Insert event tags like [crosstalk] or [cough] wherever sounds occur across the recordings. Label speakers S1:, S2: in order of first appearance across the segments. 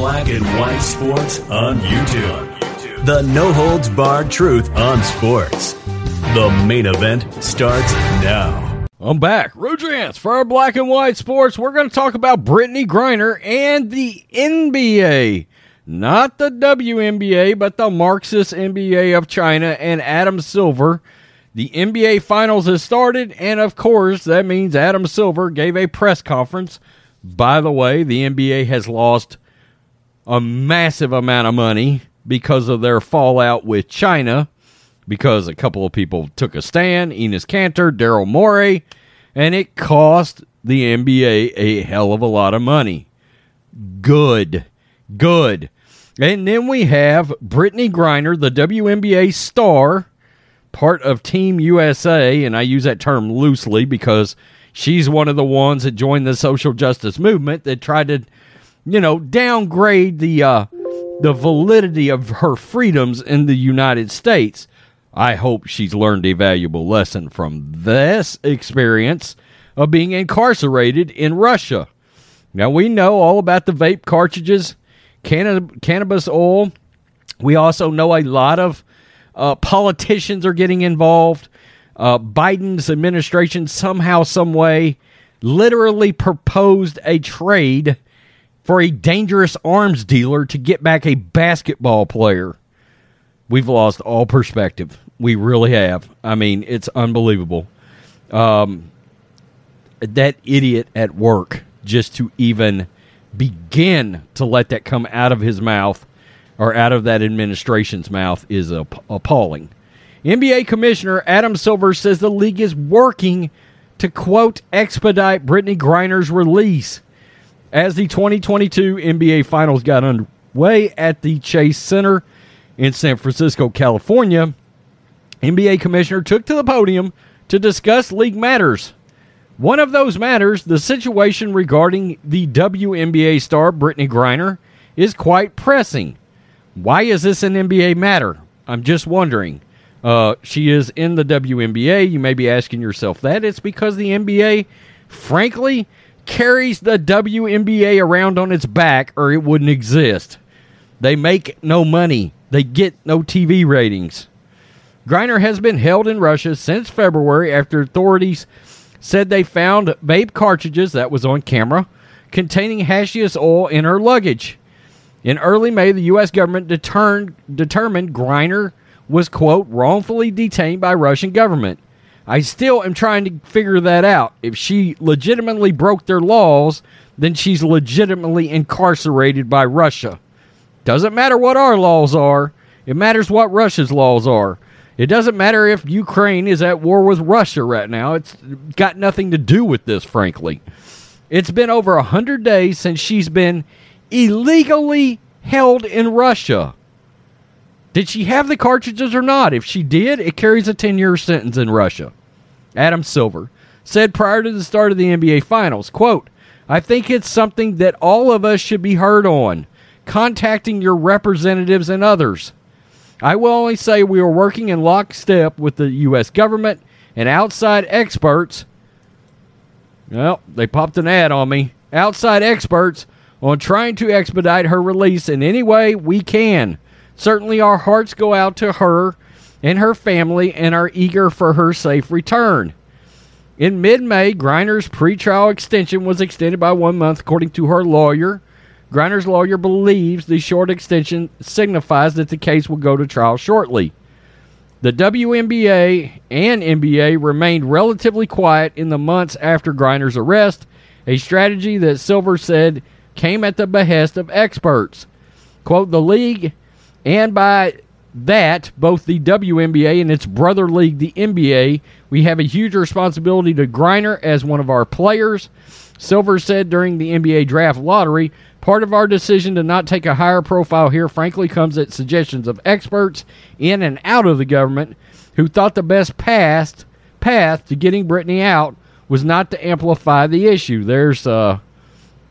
S1: Black and White Sports on YouTube. The no holds barred truth on sports. The main event starts now.
S2: I'm back. Rudrance for our black and white sports. We're going to talk about Brittney Griner and the NBA. Not the WNBA, but the Marxist NBA of China and Adam Silver. The NBA Finals has started, and of course, that means Adam Silver gave a press conference. By the way, the NBA has lost a massive amount of money because of their fallout with China, because a couple of people took a stand Enes Kanter, Daryl Morey, and it cost the NBA a hell of a lot of money. Good. Good. And then we have Brittney Griner, the WNBA star, part of Team USA, and I use that term loosely because she's one of the ones that joined the social justice movement that tried to, you know, downgrade the uh, the validity of her freedoms in the United States. I hope she's learned a valuable lesson from this experience of being incarcerated in Russia. Now we know all about the vape cartridges canna- cannabis oil. We also know a lot of uh, politicians are getting involved. Uh, Biden's administration somehow, some way, literally proposed a trade for a dangerous arms dealer to get back a basketball player. We've lost all perspective. We really have. I mean, it's unbelievable. Um, that idiot at work just to even begin to let that come out of his mouth or out of that administration's mouth is appalling. NBA Commissioner Adam Silver says the league is working to quote expedite Brittney Griner's release as the 2022 NBA Finals got underway at the Chase Center in San Francisco, California. NBA Commissioner took to the podium to discuss league matters. One of those matters, the situation regarding the WNBA star Brittney Griner, is quite pressing. Why is this an NBA matter? I'm just wondering. Uh, she is in the WNBA. You may be asking yourself that. It's because the NBA, frankly, carries the WNBA around on its back or it wouldn't exist. They make no money, they get no TV ratings. Griner has been held in Russia since February after authorities said they found vape cartridges that was on camera containing hashish oil in her luggage. In early May, the U.S. government determined, determined Griner was, quote, wrongfully detained by Russian government. I still am trying to figure that out. If she legitimately broke their laws, then she's legitimately incarcerated by Russia. Doesn't matter what our laws are, it matters what Russia's laws are. It doesn't matter if Ukraine is at war with Russia right now. It's got nothing to do with this, frankly. It's been over a 100 days since she's been illegally held in Russia. Did she have the cartridges or not? If she did, it carries a 10 year sentence in Russia. Adam Silver said prior to the start of the NBA Finals, quote, I think it's something that all of us should be heard on, contacting your representatives and others. I will only say we are working in lockstep with the U.S. government and outside experts. Well, they popped an ad on me. Outside experts on trying to expedite her release in any way we can. Certainly, our hearts go out to her and her family and are eager for her safe return. In mid May, Griner's pretrial extension was extended by one month, according to her lawyer. Griner's lawyer believes the short extension signifies that the case will go to trial shortly. The WNBA and NBA remained relatively quiet in the months after Griner's arrest, a strategy that Silver said came at the behest of experts. Quote, the league, and by that, both the WNBA and its brother league, the NBA, we have a huge responsibility to Griner as one of our players. Silver said during the NBA draft lottery, Part of our decision to not take a higher profile here, frankly, comes at suggestions of experts in and out of the government who thought the best path, path to getting Brittney out was not to amplify the issue. There's uh,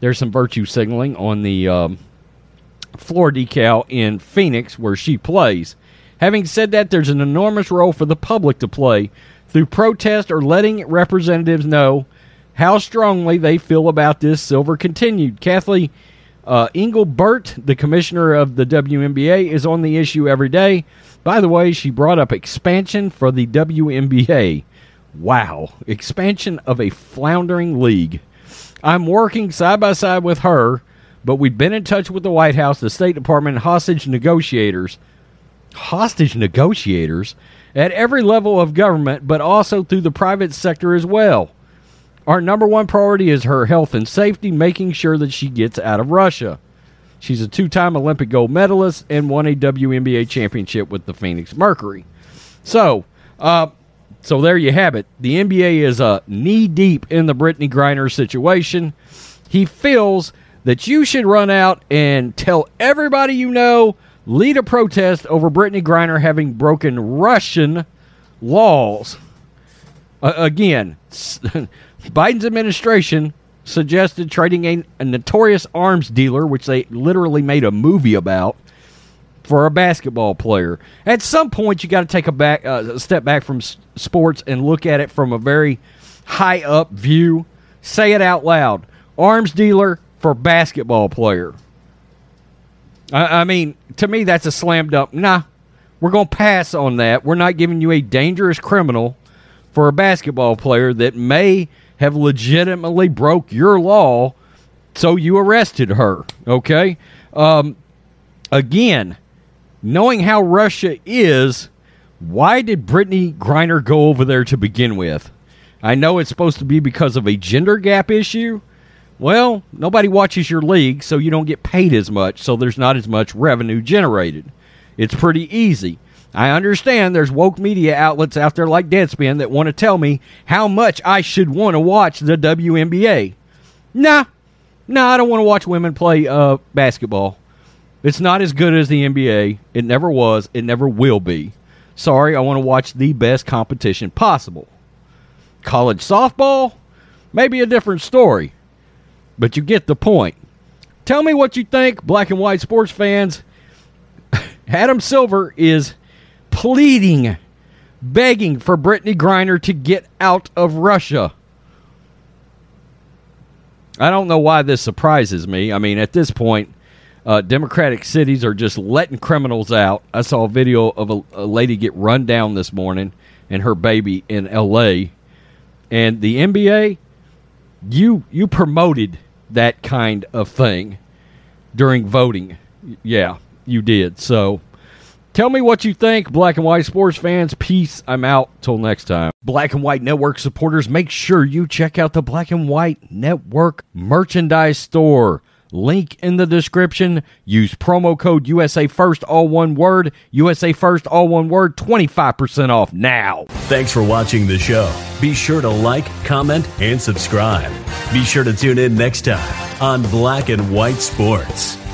S2: there's some virtue signaling on the um, floor decal in Phoenix where she plays. Having said that, there's an enormous role for the public to play through protest or letting representatives know how strongly they feel about this. Silver continued. Kathleen uh, Engelbert, the commissioner of the WNBA, is on the issue every day. By the way, she brought up expansion for the WNBA. Wow, expansion of a floundering league. I'm working side by side with her, but we've been in touch with the White House, the State Department, hostage negotiators. Hostage negotiators at every level of government, but also through the private sector as well. Our number one priority is her health and safety, making sure that she gets out of Russia. She's a two time Olympic gold medalist and won a WNBA championship with the Phoenix Mercury. So, uh, so there you have it. The NBA is uh, knee deep in the Brittney Griner situation. He feels that you should run out and tell everybody you know, lead a protest over Brittney Griner having broken Russian laws. Uh, again, [laughs] Biden's administration suggested trading a, a, notorious arms dealer, which they literally made a movie about, for a basketball player. At some point, you got to take a back uh, a step back from s- sports and look at it from a very high up view. Say it out loud: arms dealer for basketball player. I, I mean, to me, that's a slam dunk. Nah, we're going to pass on that. We're not giving you a dangerous criminal for a basketball player that may have legitimately broke your law, so you arrested her. Okay. Um, again, knowing how Russia is, why did Brittney Griner go over there to begin with? I know it's supposed to be because of a gender gap issue. Well, nobody watches your league, so you don't get paid as much, so there's not as much revenue generated. It's pretty easy. I understand there's woke media outlets out there like Deadspin that want to tell me how much I should want to watch the WNBA. Nah, nah, I don't want to watch women play uh, basketball. It's not as good as the NBA. It never was. It never will be. Sorry, I want to watch the best competition possible. College softball, maybe a different story, but you get the point. Tell me what you think, black and white sports fans. [laughs] Adam Silver is pleading, begging for Brittney Griner to get out of Russia. I don't know why this surprises me. I mean, at this point, uh, Democratic cities are just letting criminals out. I saw a video of a, a lady get run down this morning and her baby in L.A. And the NBA, you you promoted that kind of thing during voting. Yeah, you did. So Tell me what you think, black and white sports fans. Peace. I'm out. Till next time. Black and White Network supporters, make sure you check out the Black and White Network merchandise store. Link in the description. Use promo code USA First, all one word. USA First, all one word. 25% off now.
S1: Thanks for watching the show. Be sure to like, comment, and subscribe. Be sure to tune in next time on Black and White Sports.